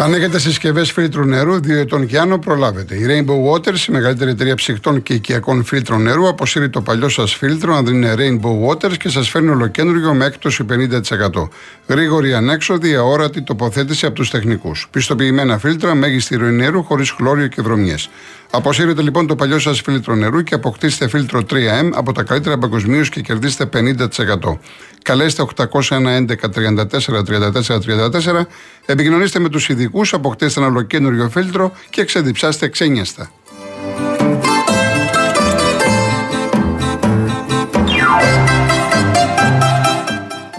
Αν έχετε συσκευές φίλτρου νερού 2 ετών και άνω, προλάβετε. Η Rainbow Waters, η μεγαλύτερη εταιρεία ψυχτών και οικιακών φίλτρων νερού, αποσύρει το παλιό σας φίλτρο, αν δεν είναι Rainbow Waters και σας φέρνει ολοκέντριο με έκπτωση 50%. Γρήγορη ανέξοδη, αόρατη τοποθέτηση από τους τεχνικούς. Πιστοποιημένα φίλτρα, μέγιστη ροή νερού χωρίς χλώριο και βρωμιές. Αποσύρετε λοιπόν το παλιό σας φίλτρο νερού και αποκτήστε φίλτρο 3M από τα καλύτερα παγκοσμίως και κερδίστε 50%. Καλέστε 801 11 34 34 34, επικοινωνήστε με τους ειδικούς, αποκτήστε ένα ολοκένουργιο φίλτρο και ξεδιψάστε ξένιαστα.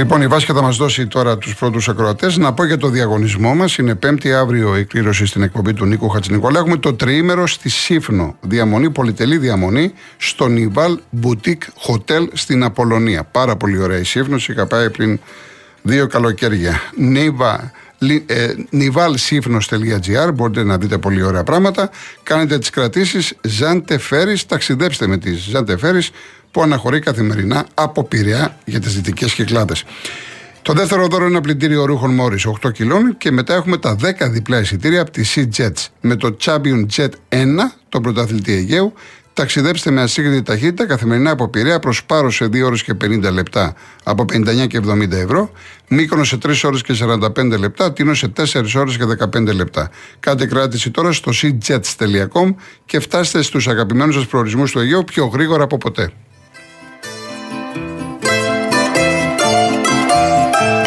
Λοιπόν, η Βάσια θα μας δώσει τώρα τους πρώτους ακροατές. Να πω για το διαγωνισμό μας. Είναι πέμπτη αύριο η κλήρωση στην εκπομπή του Νίκο Χατζηνικολά. Έχουμε το τριήμερο στη Σύφνο. Διαμονή, πολυτελή διαμονή, στο Νιβάλ Boutique Hotel στην Απολωνία. Πάρα πολύ ωραία η Σύφνο. Είχα πάει πριν δύο καλοκαίρια. Νίβα nivalsifnos.gr Μπορείτε να δείτε πολύ ωραία πράγματα. Κάνετε τις κρατήσεις Ζάντε Φέρις. Ταξιδέψτε με τις Ζάντε Φέρις που αναχωρεί καθημερινά από Πειραιά για τις δυτικές κυκλάδες. Το δεύτερο δώρο είναι ένα πλυντήριο ρούχων Μόρις 8 κιλών και μετά έχουμε τα 10 διπλά εισιτήρια από τη Sea Jets με το Champion Jet 1, τον πρωταθλητή Αιγαίου. Ταξιδέψτε με ασύγκριτη ταχύτητα καθημερινά από Πειραιά προς Πάρος σε 2 ώρες και 50 λεπτά από 59 και 70 ευρώ. Μήκονο σε 3 ώρες και 45 λεπτά. Τίνο σε 4 ώρες και 15 λεπτά. Κάντε κράτηση τώρα στο seajets.com και φτάστε στους αγαπημένους σας προορισμούς του Αιγαίου πιο γρήγορα από ποτέ.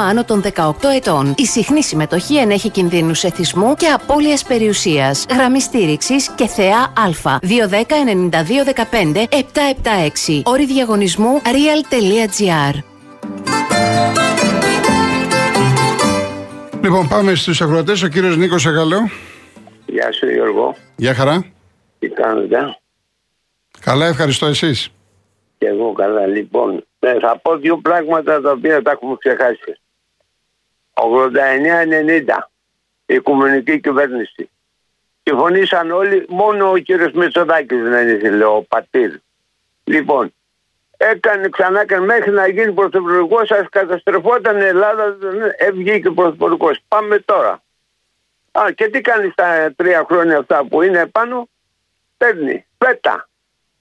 άνω των 18 ετών. Η συχνή συμμετοχή ενέχει κινδύνους εθισμού και απώλειας περιουσίας. Γραμμή στήριξης και θεά Α. 210-9215-776. Όρη διαγωνισμού real.gr. Λοιπόν, πάμε στους ακροατές. Ο κύριος Νίκος Αγαλέο. Γεια σου Γιώργο. Γεια χαρά. Τι κάνετε; Καλά, ευχαριστώ εσείς. Και εγώ καλά. Λοιπόν, ναι, θα πω δύο πράγματα τα οποία τα έχουμε ξεχάσει. 89-90 η οικουμενική κυβέρνηση. Συμφωνήσαν όλοι, μόνο ο κύριος Μητσοδάκη δεν ήθελε, ο πατήρ. Λοιπόν, έκανε ξανά και μέχρι να γίνει πρωθυπουργός, σα καταστρεφόταν η Ελλάδα, έβγαινε και πρωθυπουργός. Πάμε τώρα. Α, και τι κάνει στα τρία χρόνια αυτά που είναι πάνω, παίρνει πέτα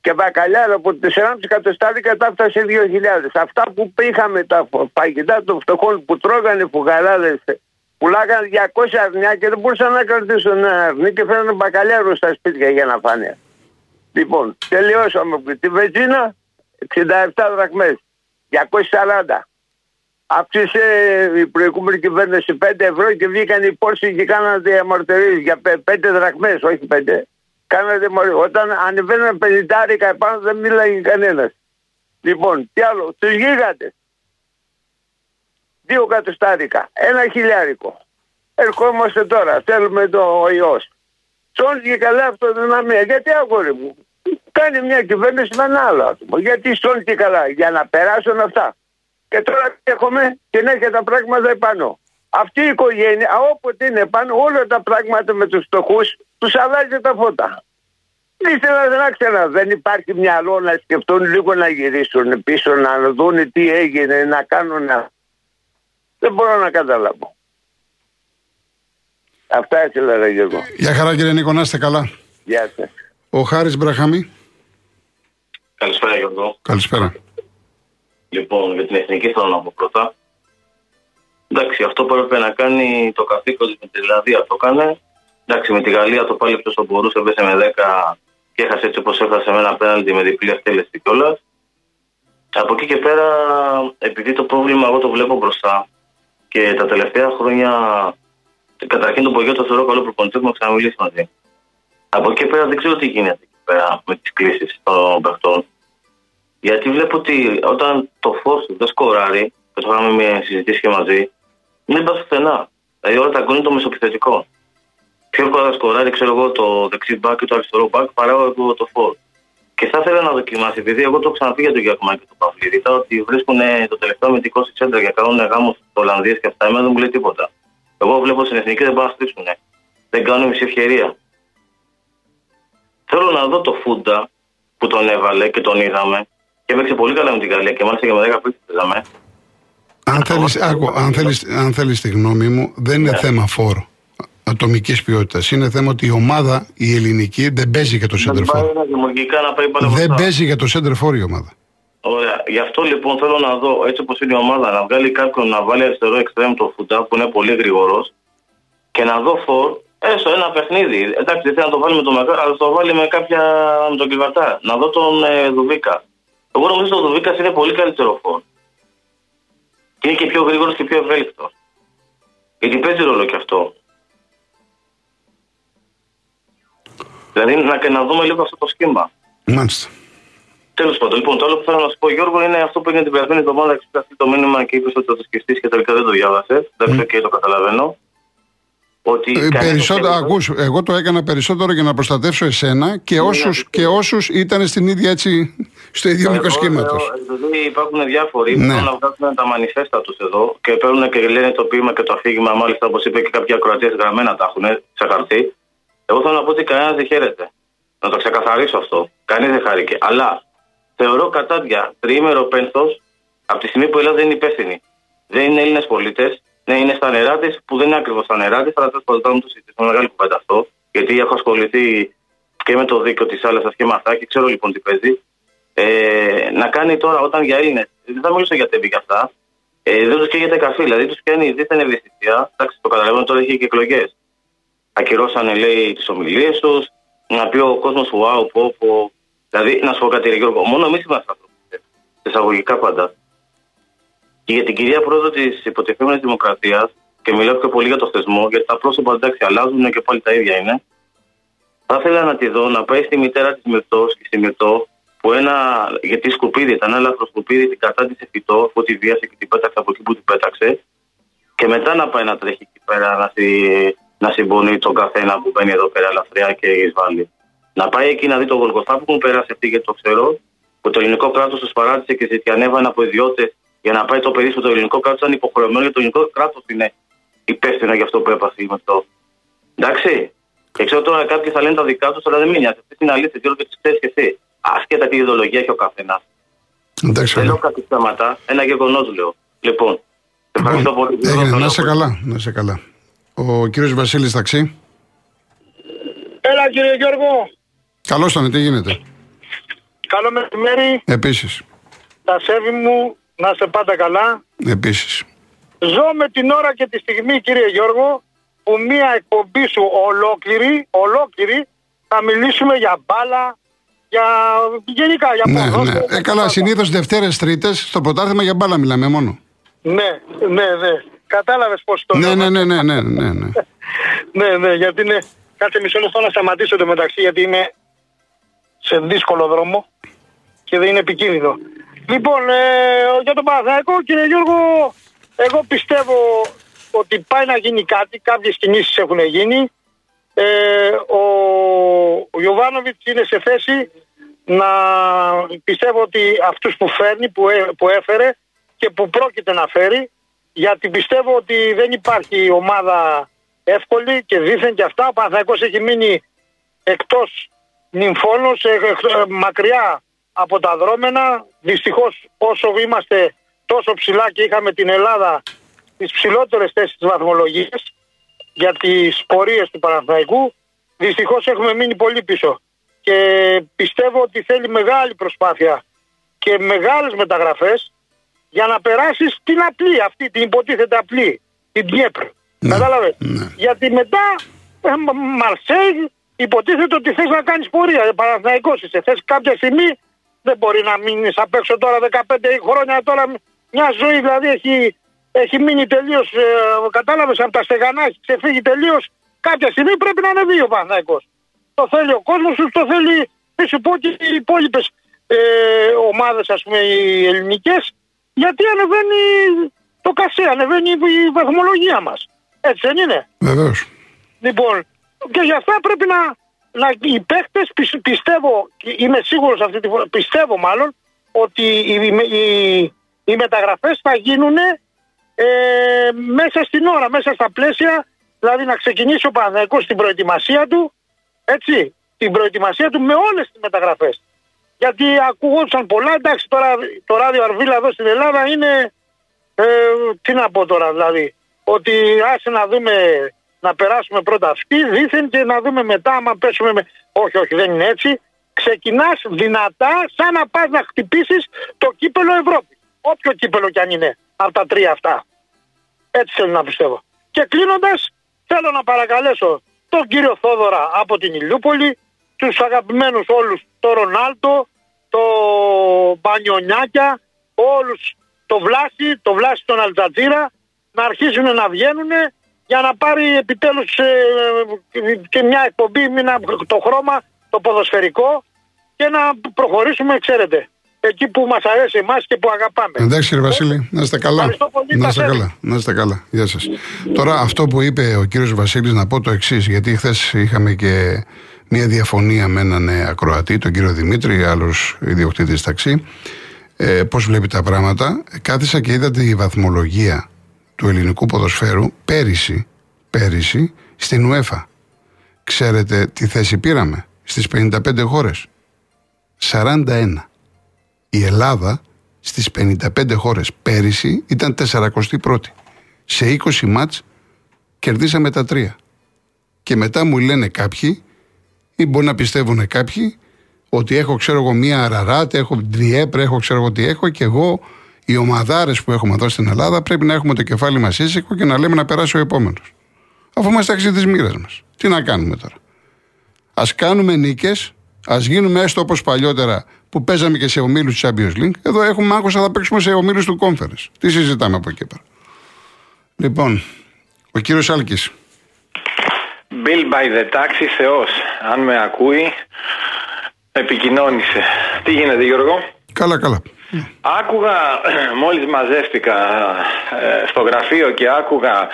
και μπακαλιάρα από 4,5 εκατοστάρικα τα έφτασε 2.000. Αυτά που είχαμε τα παγιτά των φτωχών που τρώγανε φουγαράδε, πουλάγανε 200 αρνιά και δεν μπορούσαν να κρατήσουν ένα αρνί και φέρνανε μπακαλιάρο στα σπίτια για να φάνε. Λοιπόν, τελειώσαμε από τη βεζίνα 67 δραχμές, 240. Αύξησε η προηγούμενη κυβέρνηση 5 ευρώ και βγήκαν οι πόρσοι και κάνανε διαμαρτυρίες για 5 δραχμές, όχι 5. Κάνατε μωρή. Όταν ανεβαίνουν πενιντάρικα επάνω δεν μίλαγε κανένας. Λοιπόν, τι άλλο, τους γίγαντε. Δύο κατοστάρικα, ένα χιλιάρικο. Ερχόμαστε τώρα, θέλουμε το ιός. Σώνει και καλά αυτό το δυναμία. Γιατί αγόρι μου, κάνει μια κυβέρνηση με ένα άλλο άτομο. Γιατί σώνει και καλά, για να περάσουν αυτά. Και τώρα έχουμε και να έχει τα πράγματα επάνω. Αυτή η οικογένεια, όποτε είναι πάνω, όλα τα πράγματα με τους φτωχούς τους αλλάζει τα φώτα. Ήθελα να ξέρω, δεν υπάρχει μυαλό να σκεφτούν λίγο να γυρίσουν πίσω, να δουν τι έγινε, να κάνουν. Δεν μπορώ να καταλάβω. Αυτά ήθελα να Γιώργο. Γεια χαρά κύριε Νίκο, να είστε καλά. Γεια σας. Ο Χάρης Μπραχαμή. Καλησπέρα Γιώργο. Καλησπέρα. Λοιπόν, για την εθνική θέλω να πω πρώτα. Εντάξει, αυτό που έπρεπε να κάνει το καθήκον με τη Ιρλανδία το έκανε. Εντάξει, με τη Γαλλία το πάλι όσο μπορούσε, έπεσε με 10 και έχασε έτσι όπως έχασε με ένα πέναντι με διπλή εκτέλεση κιόλας. Από εκεί και πέρα, επειδή το πρόβλημα εγώ το βλέπω μπροστά και τα τελευταία χρόνια, καταρχήν τον Πογιό το θεωρώ καλό προπονητής, έχουμε ξαναμιλήσει μαζί. Από εκεί και πέρα δεν ξέρω τι γίνεται εκεί πέρα με τις κλήσεις των παιχτών. Γιατί βλέπω ότι όταν το φω δεν σκοράρει, το είχαμε μια συζητήσει και μαζί, δεν πας πουθενά. Δηλαδή όλα τα γκολ το μεσοπιθετικό. Πιο εύκολα σκοράρει, ξέρω εγώ, το δεξί μπακ ή το αριστερό μπακ παρά εγώ το φόρ. Και θα ήθελα να δοκιμάσει, επειδή εγώ το έχω ξαναπεί για τον Γιακουμά και τον Παυλίδη, ότι βρίσκουν το τελευταίο μετικό στη τσέντρα και κάνουν γάμους στο Ολλανδίε και αυτά, εμένα δεν μου λέει τίποτα. Εγώ βλέπω στην εθνική δεν πάνε να στήσουν. Δεν κάνουν μισή ευκαιρία. Θέλω να δω το Φούντα που τον έβαλε και τον είδαμε και έπαιξε πολύ καλά με την Γαλλία και μάλιστα και με 10 που είδαμε. Αν θέλεις, αν, θέλεις, αν θέλεις τη γνώμη μου, δεν είναι ναι. θέμα φόρο ατομικής ποιότητας. Είναι θέμα ότι η ομάδα, η ελληνική, δεν παίζει για το σέντερφορ. Δεν παίζει για το σέντερφορ η ομάδα. Ωραία. Γι' αυτό λοιπόν θέλω να δω έτσι όπως είναι η ομάδα να βγάλει κάποιον να βάλει αριστερό εξτρέμ το φουτά που είναι πολύ γρήγορος και να δω φορ έστω ένα παιχνίδι. Εντάξει, δεν θέλω να το βάλει με τον Μακάρ, αλλά το βάλει με κάποια με τον Κιβαρτά. Να δω τον ε, Δουβίκα. Εγώ νομίζω ότι ο Δουβίκας είναι πολύ καλύτερο φορ. Και είναι και πιο γρήγορος και πιο ευέλικτος. Γιατί παίζει ρόλο και αυτό. Δηλαδή να, να δούμε λίγο αυτό το σχήμα. Μάλιστα. Τέλος πάντων, λοιπόν, το άλλο που θέλω να σου πω, Γιώργο, είναι αυτό που έγινε την περασμένη εβδομάδα. Ξυπνάει το μήνυμα και είπες ότι θα το σκεφτεί και τελικά δεν το διάβασες. Δεν ξέρω και το καταλαβαίνω. Ότι ε, περισσότερο, ακούς, εγώ το έκανα περισσότερο για να προστατεύσω εσένα και ναι, όσου και όσους ήταν στην ίδια έτσι, στο ίδιο μικρό σχήματο. Δηλαδή υπάρχουν διάφοροι ναι. που θέλουν να βγάλουν τα μανιφέστα τους εδώ και παίρνουν και λένε το ποίημα και το αφήγημα. Μάλιστα, όπως είπε και κάποια ακροατία γραμμένα τα έχουν σε χαρτί. Εγώ θέλω να πω ότι κανένας δεν χαίρεται. Να το ξεκαθαρίσω αυτό. Κανείς δεν χάρηκε. Αλλά θεωρώ κατάδια τριήμερο πένθος από τη στιγμή που η Ελλάδα δεν είναι υπεύθυνη. Δεν είναι Έλληνες πολίτες, ναι, είναι στα νερά της, που δεν είναι ακριβώς στα νερά της, αλλά τέλος πάντων το συζητήσουμε μεγάλη κουβέντα αυτό. Γιατί έχω ασχοληθεί και με το δίκαιο της Άλεσσα και με αυτά και ξέρω λοιπόν τι παίζει. Ε, να κάνει τώρα όταν για Έλληνες, δεν θα μιλήσω για τέμπη και αυτά, ε, δεν τους καίγεται καφέ, δηλαδή τους πιάνει δίθεν ευαισθησία. Εντάξει, το καταλαβαίνω τώρα έχει και εκλογές ακυρώσανε λέει τις ομιλίες τους, να πει ο κόσμος wow, πω, πω. Δηλαδή, να σου πω κάτι, Γιώργο, μόνο εμείς είμαστε άνθρωποι. Εισαγωγικά πάντα. Και για την κυρία πρόεδρο της υποτιθέμενης Δημοκρατίας, και μιλάω πιο πολύ για το θεσμό, γιατί τα πρόσωπα εντάξει αλλάζουν και πάλι τα ίδια είναι. Θα ήθελα να τη δω να πάει στη μητέρα της Μυρτό και στη Μυρτό, που ένα, γιατί σκουπίδι ήταν, ένα σκουπίδι την κατάντησε φυτό, που τη βίασε και την πέταξε από εκεί που την πέταξε. Και μετά να πάει να τρέχει εκεί πέρα, να, να συμπονεί τον καθένα που μπαίνει εδώ πέρα ελαφριά και εισβάλλει. Να πάει εκεί να δει το Γολγοθά που έχουν περάσει αυτοί, γιατί το ξέρω, που το ελληνικό κράτος τους παράτησε και ζητιανεύανε από ιδιώτες για να πάει το παιδί στο το ελληνικό κράτος ήταν υποχρεωμένο, γιατί το ελληνικό κράτος είναι υπεύθυνο για αυτό που έπασε με αυτό. Εντάξει. Και ξέρω τώρα κάποιοι θα λένε τα δικά τους, αλλά δεν μείνει. Αυτή είναι αλήθεια, και τις ξέρεις και εσύ. Άσχετα τι ιδεολογία έχει ο καθένας. Δεν λέω κάτι θέματα, ένα γεγονός λέω. Λοιπόν, ευχαριστώ πολύ. να σε καλά, να σε καλά. Ο κύριος Βασίλης Ταξί. Έλα κύριε Γιώργο. Καλώς τον, τι γίνεται; Καλό μεσημέρι. Επίσης. Τα σέβη μου να σε πάντα καλά. Επίσης. Ζω με την ώρα και τη στιγμή κύριε Γιώργο που μία εκπομπή σου ολόκληρη, ολόκληρη θα μιλήσουμε για μπάλα, για γενικά για ναι, Ναι. Ε, καλά, συνήθως Δευτέρες Τρίτες στο πρωτάθλημα για μπάλα μιλάμε μόνο. Ναι, ναι, ναι. Κατάλαβες πώς το ναι, ναι, ναι, ναι, ναι, ναι, ναι. ναι, ναι, γιατί είναι. Κάτσε μισό λεπτό να σταματήσω το μεταξύ, γιατί είμαι σε δύσκολο δρόμο και δεν είναι επικίνδυνο. Λοιπόν, ε, για τον Παναθηναϊκό, κύριε Γιώργο, εγώ πιστεύω ότι πάει να γίνει κάτι, κάποιες κινήσεις έχουν γίνει. Ε, ο, ο είναι σε θέση να πιστεύω ότι αυτούς που φέρνει, που, ε, που έφερε και που πρόκειται να φέρει, γιατί πιστεύω ότι δεν υπάρχει ομάδα εύκολη και δίθεν και αυτά. Ο Παναθηναϊκός έχει μείνει εκτός νυμφώνος, ε, ε, μακριά από τα δρόμενα. Δυστυχώς όσο είμαστε τόσο ψηλά και είχαμε την Ελλάδα τις ψηλότερες θέσεις της βαθμολογίας για τις πορείες του Παναθηναϊκού, δυστυχώς έχουμε μείνει πολύ πίσω. Και πιστεύω ότι θέλει μεγάλη προσπάθεια και μεγάλες μεταγραφές για να περάσεις την απλή, αυτή την υποτίθεται απλή, την Πιέπρ. Ναι, Κατάλαβες; Ναι. Γιατί μετά ε, Μαρσέη υποτίθεται ότι θες να κάνεις πορεία. Ε, Παναθυναϊκό είσαι. Θες κάποια στιγμή δεν μπορεί να μείνεις απ' έξω τώρα 15 χρόνια τώρα. Μια ζωή δηλαδή έχει, έχει μείνει τελείως. Ε, Κατάλαβες από τα στεγανά, έχει ξεφύγει τελείως. Κάποια στιγμή πρέπει να είναι δύο Παναθυναϊκό. Το θέλει ο κόσμος σου, το θέλει. Δεν σου πω και οι υπόλοιπες ε, ομάδες, ας πούμε, οι ελληνικές. Γιατί ανεβαίνει το κασέ, ανεβαίνει η βαθμολογία μας. Έτσι δεν είναι; Βεβαίως. Λοιπόν, και γι' αυτά πρέπει να, να οι παίχτε πιστεύω, είμαι σίγουρος αυτή τη φορά, πιστεύω μάλλον, ότι οι, οι, οι μεταγραφές θα γίνουν ε, μέσα στην ώρα, μέσα στα πλαίσια, δηλαδή να ξεκινήσει ο Παναθηναϊκός στην προετοιμασία του, έτσι, την προετοιμασία του με όλες τις μεταγραφές. Γιατί ακουγόντουσαν πολλά, εντάξει τώρα το ράδιο Αρβίλα εδώ στην Ελλάδα είναι, ε, τι να πω τώρα δηλαδή, ότι άσε να δούμε να περάσουμε πρώτα αυτοί δήθεν και να δούμε μετά άμα πέσουμε με... Όχι, όχι, δεν είναι έτσι. Ξεκινάς δυνατά σαν να πας να χτυπήσεις το κύπελο Ευρώπη. Όποιο κύπελο κι αν είναι από τα τρία αυτά. Έτσι θέλω να πιστεύω. Και κλείνοντας, θέλω να παρακαλέσω τον κύριο Θόδωρα από την Ηλιούπολη, τους αγαπημένους όλους, το Ρονάλτο, το Μπανιονιάκια, όλους, το Βλάση, το Βλάση τον Αλτζατζίρα, να αρχίσουν να βγαίνουν για να πάρει επιτέλους ε, και μια εκπομπή, μια, το χρώμα, το ποδοσφαιρικό και να προχωρήσουμε, ξέρετε, εκεί που μας αρέσει εμάς και που αγαπάμε. Εντάξει κύριε Βασίλη, να είστε καλά. Να είστε καλά, να είστε καλά. Γεια σας. Τώρα αυτό που είπε ο κύριος Βασίλης να πω το εξής, γιατί χθες είχαμε και μια διαφωνία με έναν ακροατή, τον κύριο Δημήτρη, άλλος ιδιοκτήτης ταξί. Ε, πώς βλέπει τα πράγματα. Κάθισα και είδα τη βαθμολογία του ελληνικού ποδοσφαίρου πέρυσι, πέρυσι στην UEFA. Ξέρετε τι θέση πήραμε στις 55 χώρες; 41. Η Ελλάδα στις 55 χώρες πέρυσι ήταν 41η. Σε 20 μάτς κερδίσαμε τα τρία. Και μετά μου λένε κάποιοι, ή μπορεί να πιστεύουν κάποιοι, ότι έχω ξέρω εγώ μία αραράτ, έχω τριέπρε, έχω ξέρω εγώ τι έχω και εγώ οι ομαδάρες που έχουμε εδώ στην Ελλάδα πρέπει να έχουμε το κεφάλι μας ήσυχο και να λέμε να περάσει ο επόμενος. Αφού είμαστε αξί της μοίρας μας. Τι να κάνουμε τώρα. Α κάνουμε νίκες, ας γίνουμε έστω όπως παλιότερα που παίζαμε και σε ομίλους του Champions League. Εδώ έχουμε άκουσα θα παίξουμε σε ομίλους του Conference. Τι συζητάμε από εκεί πέρα. Λοιπόν, ο κύριος Άλκης. Bill by the taxi Θεός. Αν με ακούει, επικοινώνησε. Τι γίνεται Γιώργο; Καλά, καλά. Άκουγα, μόλις μαζεύτηκα ε, στο γραφείο και άκουγα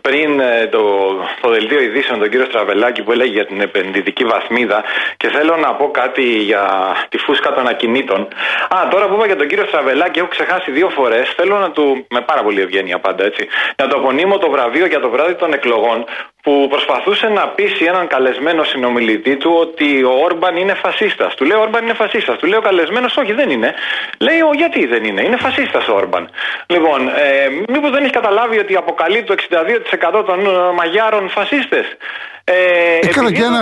πριν ε, το, το δελτίο ειδήσεων τον κύριο Στραβελάκη που έλεγε για την επενδυτική βαθμίδα και θέλω να πω κάτι για τη φούσκα των ακινήτων. Α, τώρα που είπα για τον κύριο Στραβελάκη έχω ξεχάσει δύο φορές, θέλω να του, με πάρα πολύ ευγένεια πάντα έτσι, να το απονείμω το βραβείο για το βράδυ των εκλογών που προσπαθούσε να πείσει έναν καλεσμένο συνομιλητή του ότι ο Όρμπαν είναι φασίστας. Του λέει ο Όρμπαν είναι φασίστας. Του λέει ο καλεσμένος, όχι δεν είναι. Λέει ο γιατί δεν είναι. Είναι φασίστας ο Όρμπαν. Λοιπόν, ε, μήπως δεν έχει καταλάβει ότι αποκαλεί το 62% των ε, Μαγιάρων φασίστες; Ε, ε, καλά, και, ένα,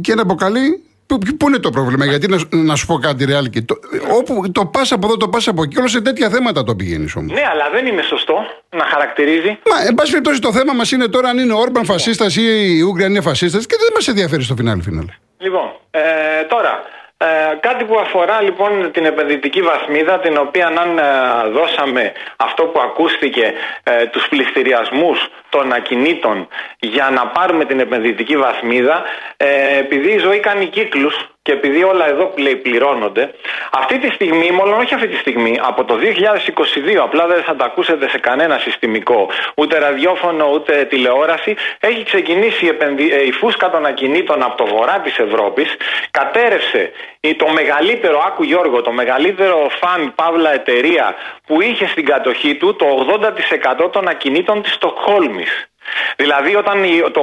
και ένα αποκαλεί Πού είναι το πρόβλημα, γιατί να, να σου πω κάτι ρεάλικη. Το, όπου το πας από εδώ, το πας από εκεί, όλο σε τέτοια θέματα το πηγαίνεις όμως. Ναι, αλλά δεν είναι σωστό να χαρακτηρίζει. Μα, εν πάση περιπτώσει, το θέμα μας είναι τώρα αν είναι ο Όρμπαν φασίστας ή οι Ούγγροι είναι φασίστε και δεν μας ενδιαφέρει στο φινάλι φινάλι. Λοιπόν, ε, τώρα, ε, κάτι που αφορά λοιπόν την επενδυτική βαθμίδα την οποία αν ε, δώσαμε αυτό που ακούστηκε ε, τους πληστηριασμούς των ακινήτων για να πάρουμε την επενδυτική βαθμίδα ε, επειδή η ζωή κάνει κύκλους και επειδή όλα εδώ πληρώνονται, αυτή τη στιγμή, μάλλον όχι αυτή τη στιγμή, από το 2022, απλά δεν θα τα ακούσετε σε κανένα συστημικό, ούτε ραδιόφωνο ούτε τηλεόραση, έχει ξεκινήσει η, επενδυ... Ε, η φούσκα των ακινήτων από το βορρά της Ευρώπης, κατέρευσε το μεγαλύτερο, άκου Γιώργο, το μεγαλύτερο φαν παύλα εταιρεία που είχε στην κατοχή του το 80% των ακινήτων της Στοκχόλμης. Δηλαδή, όταν το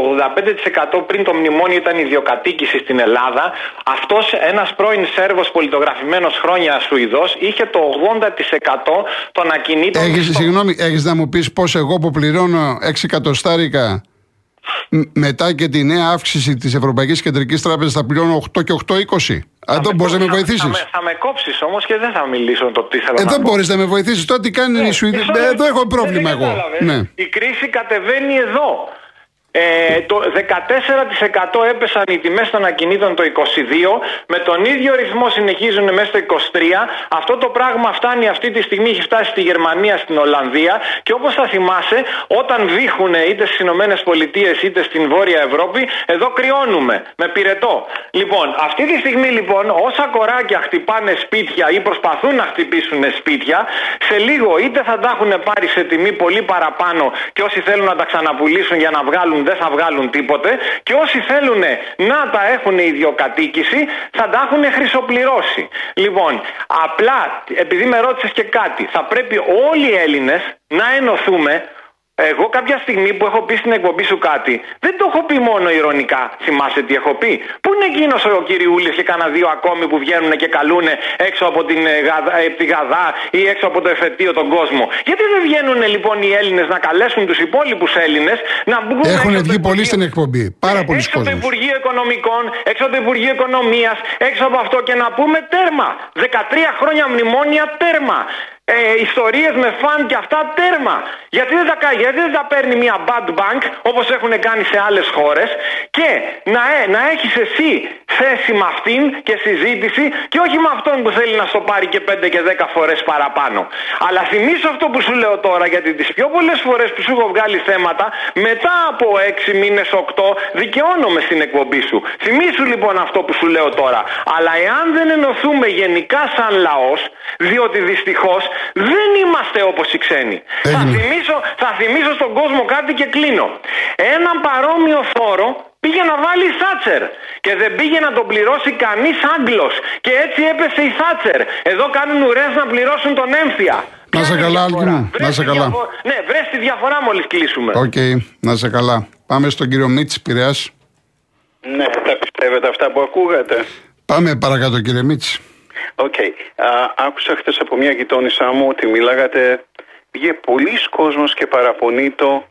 85% πριν το μνημόνιο ήταν ιδιοκατοίκηση στην Ελλάδα, αυτός ένας πρώην Σέρβος πολιτογραφημένος χρόνια Σουηδός είχε το 80% των ακινήτων. Έχει, στο... Συγγνώμη, έχεις να μου πεις πώς εγώ που πληρώνω 6 εκατοστάρικα μετά και τη νέα αύξηση της Ευρωπαϊκής Κεντρικής Τράπεζας θα πληρώνω 8 και 8,20. Εδώ μπορείς να με βοηθήσει. Θα, θα, με, κόψεις όμως και δεν θα μιλήσω το τι θέλω ε, να Δεν μπορείς να με βοηθήσεις. Τότε τι κάνει ναι, η Σουηδία. Εδώ έχω πρόβλημα εγώ. Ναι. Η κρίση κατεβαίνει εδώ. Ε, το 14% έπεσαν οι τιμές των ακινήτων το 22 με τον ίδιο ρυθμό συνεχίζουν μέσα στο 23 αυτό το πράγμα φτάνει αυτή τη στιγμή έχει φτάσει στη Γερμανία, στην Ολλανδία. Και όπως θα θυμάσαι όταν βήχουν είτε στις Ηνωμένες Πολιτείες είτε στην Βόρεια Ευρώπη εδώ κρυώνουμε με πυρετό. Λοιπόν αυτή τη στιγμή λοιπόν όσα κοράκια χτυπάνε σπίτια ή προσπαθούν να χτυπήσουν σπίτια σε λίγο είτε θα τα έχουν πάρει σε τιμή πολύ παραπάνω και όσοι θέλουν να τα ξαναπουλήσουν για να βγάλουν δεν θα βγάλουν τίποτε και όσοι θέλουν να τα έχουν ιδιοκατοίκηση θα τα έχουν χρυσοπληρώσει. Λοιπόν, απλά επειδή με ρώτησες και κάτι, θα πρέπει όλοι οι Έλληνες να ενωθούμε εγώ κάποια στιγμή που έχω πει στην εκπομπή σου κάτι, δεν το έχω πει μόνο ηρωνικά. Θυμάσαι τι έχω πει; Πού είναι εκείνος ο κυριούλης και κανένα δύο ακόμη που βγαίνουν και καλούν έξω από την, ε, γαδά, ε, τη Γαδά ή έξω από το εφετείο τον κόσμο; Γιατί δεν βγαίνουν λοιπόν οι Έλληνες να καλέσουν τους υπόλοιπους Έλληνες να μπουν. Έχουν βγει πολύ στην εκπομπή. Πάρα πολλοί Έξω από το Υπουργείο Οικονομικών, έξω από το Υπουργείο Οικονομίας, έξω από αυτό και να πούμε τέρμα. 13 χρόνια μνημόνια τέρμα ε, ιστορίες με φαν και αυτά τέρμα. Γιατί δεν, τα, γιατί δεν τα παίρνει μια bad bank όπως έχουν κάνει σε άλλες χώρες και να, ε, να έχεις εσύ θέση με αυτήν και συζήτηση και όχι με αυτόν που θέλει να στο πάρει και 5 και 10 φορές παραπάνω. Αλλά θυμίσω αυτό που σου λέω τώρα γιατί τις πιο πολλές φορές που σου έχω βγάλει θέματα μετά από 6 μήνες, 8 δικαιώνομαι στην εκπομπή σου. Θυμήσου λοιπόν αυτό που σου λέω τώρα. Αλλά εάν δεν ενωθούμε γενικά σαν λαός, διότι δυστυχώς δεν είμαστε όπως οι ξένοι. Θα θυμίσω, θα θυμίσω στον κόσμο κάτι και κλείνω. Έναν παρόμοιο φόρο πήγε να βάλει η Θάτσερ και δεν πήγε να τον πληρώσει κανείς Άγγλος και έτσι έπεσε η Θάτσερ. Εδώ κάνουν ουρές να πληρώσουν τον ΕΝΦΙΑ. Να 'σαι καλά, Άλκη Να 'σαι καλά. Ναι, βρες τη διαφορά μόλις κλείσουμε. OK, okay. να 'σαι καλά. Πάμε στον κύριο Μίτς Πειραιάς. Ναι, τα πιστεύετε αυτά που ακούγατε; Πάμε παρακάτω κύριε Μίτς. OK. Okay. Άκουσα χθες από μια γειτόνισά μου ότι μιλάγατε. Πήγε πολλοί κόσμος και παραπονείτο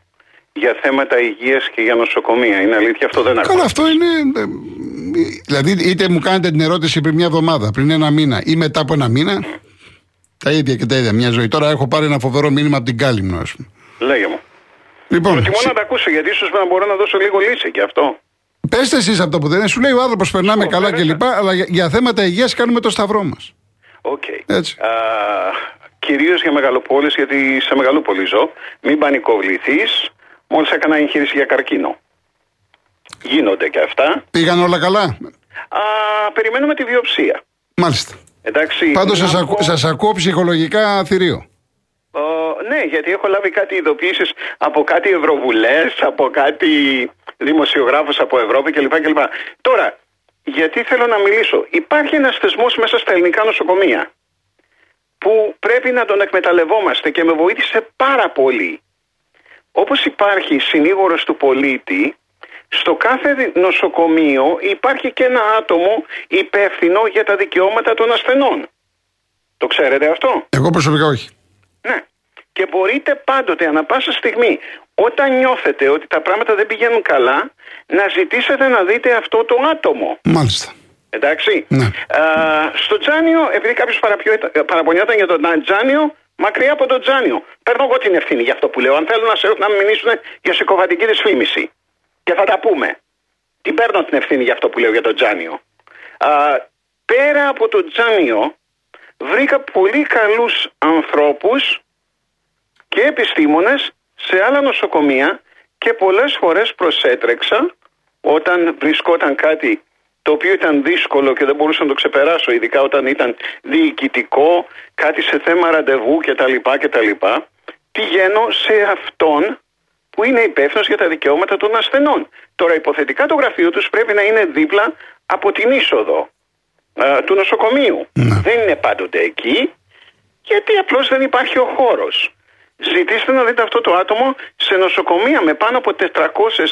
για θέματα υγείας και για νοσοκομεία. Είναι αλήθεια αυτό δεν ακούω. Καλά, αυτό είναι. Ε, δηλαδή, είτε μου κάνετε την ερώτηση πριν μια εβδομάδα, πριν ένα μήνα ή μετά από ένα μήνα. Τα ίδια και τα ίδια. Μια ζωή. Τώρα έχω πάρει ένα φοβερό μήνυμα από την Κάλυμνο, ας πούμε. Λέγε μου. Λοιπόν, Προτιμώ να τα ακούσω γιατί ίσως να μπορώ να δώσω λίγο λύση και αυτό. Πείτε εσείς από το που δεν είναι, σου λέει ο άνθρωπος περνάμε καλά κλπ. Αλλά για, για θέματα υγείας κάνουμε το σταυρό μας. OK. Okay. Κυρίως για μεγαλοπόλεις, γιατί σε μεγαλοπόλη ζω. Μην πανικοβληθείς. Μόλις έκανα εγχείρηση για καρκίνο. Γίνονται και αυτά. Πήγαν όλα καλά; Α, περιμένουμε τη βιοψία. Μάλιστα. Εντάξει. Πάντως σας ακού, ακούω ψυχολογικά θηρίο. Ναι, γιατί έχω λάβει κάτι ειδοποιήσεις από κάτι ευρωβουλές, από κάτι δημοσιογράφος από Ευρώπη κλπ. κλπ. Τώρα, γιατί θέλω να μιλήσω. Υπάρχει ένας θεσμός μέσα στα ελληνικά νοσοκομεία που πρέπει να τον εκμεταλλευόμαστε και με βοήθησε πάρα πολύ. Όπως υπάρχει συνήγορος του πολίτη, στο κάθε νοσοκομείο υπάρχει και ένα άτομο υπεύθυνο για τα δικαιώματα των ασθενών. Το ξέρετε αυτό; Εγώ προσωπικά όχι. Ναι. Και μπορείτε πάντοτε, ανα πάσα στιγμή, όταν νιώθετε ότι τα πράγματα δεν πηγαίνουν καλά, να ζητήσετε να δείτε αυτό το άτομο. Μάλιστα. Εντάξει. Ναι. Α, στο Τζάνιο, επειδή κάποιος παραπονιόταν για τον Τζάνιο, μακριά από τον Τζάνιο. Παίρνω εγώ την ευθύνη για αυτό που λέω. Αν θέλουν να, σε, να με μιλήσουν για συκοφαντική δυσφήμιση. Και θα τα πούμε. Τι παίρνω την ευθύνη για αυτό που λέω για τον Τζάνιο. Α, πέρα από τον Τζάνιο, βρήκα πολύ καλούς ανθρώπους και επιστήμονες σε άλλα νοσοκομεία και πολλές φορές προσέτρεξα όταν βρισκόταν κάτι το οποίο ήταν δύσκολο και δεν μπορούσα να το ξεπεράσω, ειδικά όταν ήταν διοικητικό, κάτι σε θέμα ραντεβού κτλ. κτλ. Πηγαίνω σε αυτόν που είναι υπεύθυνος για τα δικαιώματα των ασθενών. Τώρα, υποθετικά το γραφείο τους πρέπει να είναι δίπλα από την είσοδο α, του νοσοκομείου. Ναι. Δεν είναι πάντοτε εκεί, γιατί απλώς δεν υπάρχει ο χώρος. Ζητήστε να δείτε αυτό το άτομο σε νοσοκομεία με πάνω από 400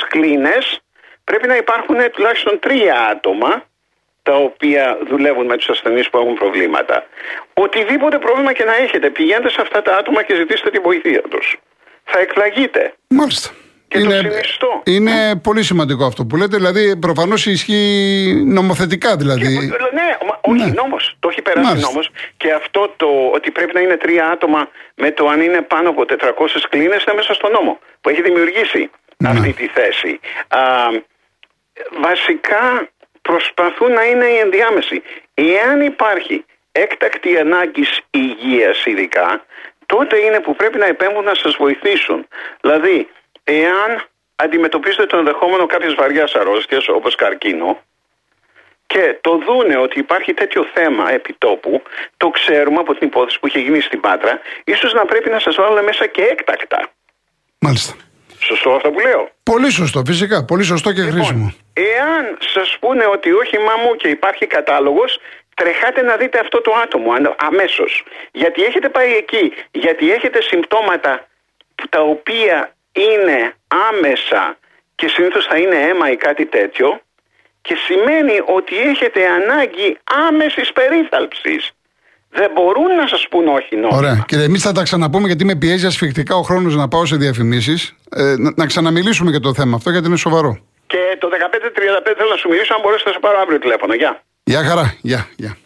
κλίνες. Πρέπει να υπάρχουν τουλάχιστον τρία άτομα τα οποία δουλεύουν με τους ασθενείς που έχουν προβλήματα. Οτιδήποτε πρόβλημα και να έχετε, πηγαίνετε σε αυτά τα άτομα και ζητήστε τη βοήθεια τους. Θα εκπλαγείτε. Μάλιστα. Και είναι, το συνιστώ. Είναι πολύ σημαντικό αυτό που λέτε. Δηλαδή, προφανώς ισχύει νομοθετικά δηλαδή. Και, ναι, μα, όχι Ναι. νόμος. Το έχει περάσει Μάλιστα. νόμος. Και αυτό το ότι πρέπει να είναι τρία άτομα με το αν είναι πάνω από 400 κλίνες είναι μέσα στο νόμο που έχει δημιουργήσει Ναι. αυτή τη θέση. Α, βασικά προσπαθούν να είναι οι ενδιάμεσοι. Εάν υπάρχει έκτακτη ανάγκης υγείας ειδικά, τότε είναι που πρέπει να επέμβουν να σας βοηθήσουν. Δηλαδή, εάν αντιμετωπίζετε το ενδεχόμενο κάποιες βαριάς αρρώστιας όπως καρκίνο, και το δούνε ότι υπάρχει τέτοιο θέμα επιτόπου, το ξέρουμε από την υπόθεση που είχε γίνει στην Πάτρα, ίσως να πρέπει να σας βάλουν μέσα και έκτακτα. Μάλιστα. Σωστό αυτό που λέω; Πολύ σωστό, φυσικά. Πολύ σωστό και χρήσιμο. Εάν σας πούνε ότι όχι μα μου και υπάρχει κατάλογος, τρεχάτε να δείτε αυτό το άτομο ανα- αμέσως. Γιατί έχετε πάει εκεί, γιατί έχετε συμπτώματα που τα οποία είναι άμεσα και συνήθως θα είναι αίμα ή κάτι τέτοιο και σημαίνει ότι έχετε ανάγκη άμεσης περίθαλψης. Δεν μπορούν να σας πούν όχι νόμιμα. Ωραία. Κύριε, εμείς θα τα ξαναπούμε γιατί με πιέζει ασφιχτικά ο χρόνος να πάω σε διαφημίσεις. Ε, να, να ξαναμιλήσουμε για το θέμα αυτό γιατί είναι σοβαρό. Και το 1535 θέλω να σου μιλήσω αν μπορέσετε να σε πάρω αύριο τηλέφωνο. Γεια. Γεια χαρά. Γεια. Γεια.